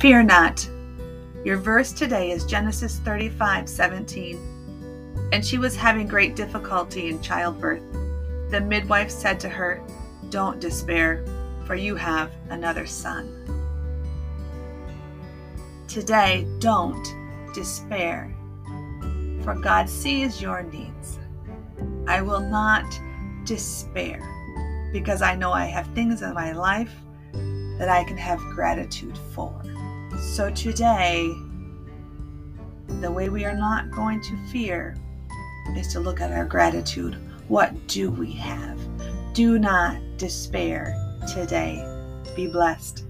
Fear not. Your verse today is Genesis 35 17. And she was having great difficulty in childbirth. The midwife said to her, Don't despair, for you have another son. Today, don't despair, for God sees your needs. I will not despair because I know I have things in my life that I can have gratitude for. So today, the way we are not going to fear is to look at our gratitude. What do we have? Do not despair today. Be blessed.